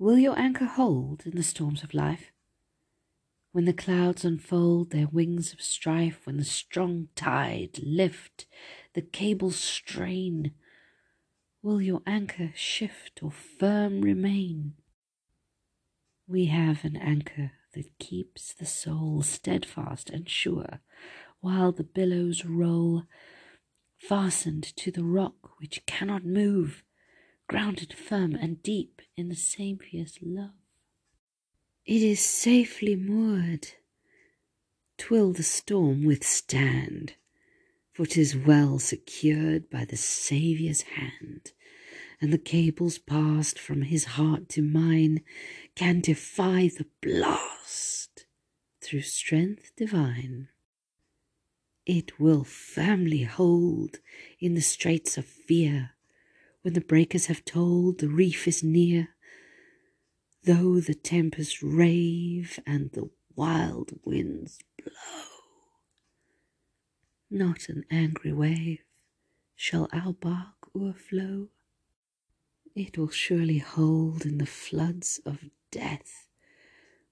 Will your anchor hold in the storms of life? When the clouds unfold their wings of strife, when the strong tide lift, the cables strain, will your anchor shift or firm remain? We have an anchor that keeps the soul steadfast and sure, while the billows roll, fastened to the rock which cannot move, grounded firm and deep in the fierce love. It is safely moored, twill the storm withstand, for 'tis well secured by the Saviour's hand, and the cables passed from his heart to mine can defy the blast through strength divine. It will firmly hold in the straits of fear when the breakers have told the reef is near though the tempest rave and the wild winds blow. Not an angry wave shall our bark o'erflow. It will surely hold in the floods of death,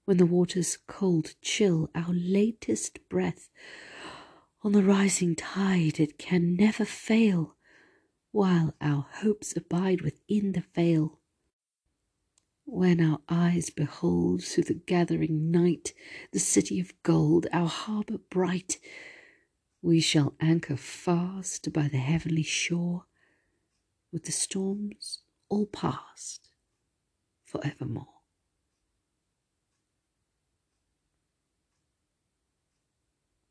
when the waters cold chill our latest breath. On the rising tide it can never fail, while our hopes abide within the veil. When our eyes behold through the gathering night the city of gold, our harbour bright, we shall anchor fast by the heavenly shore, with the storms all past for evermore.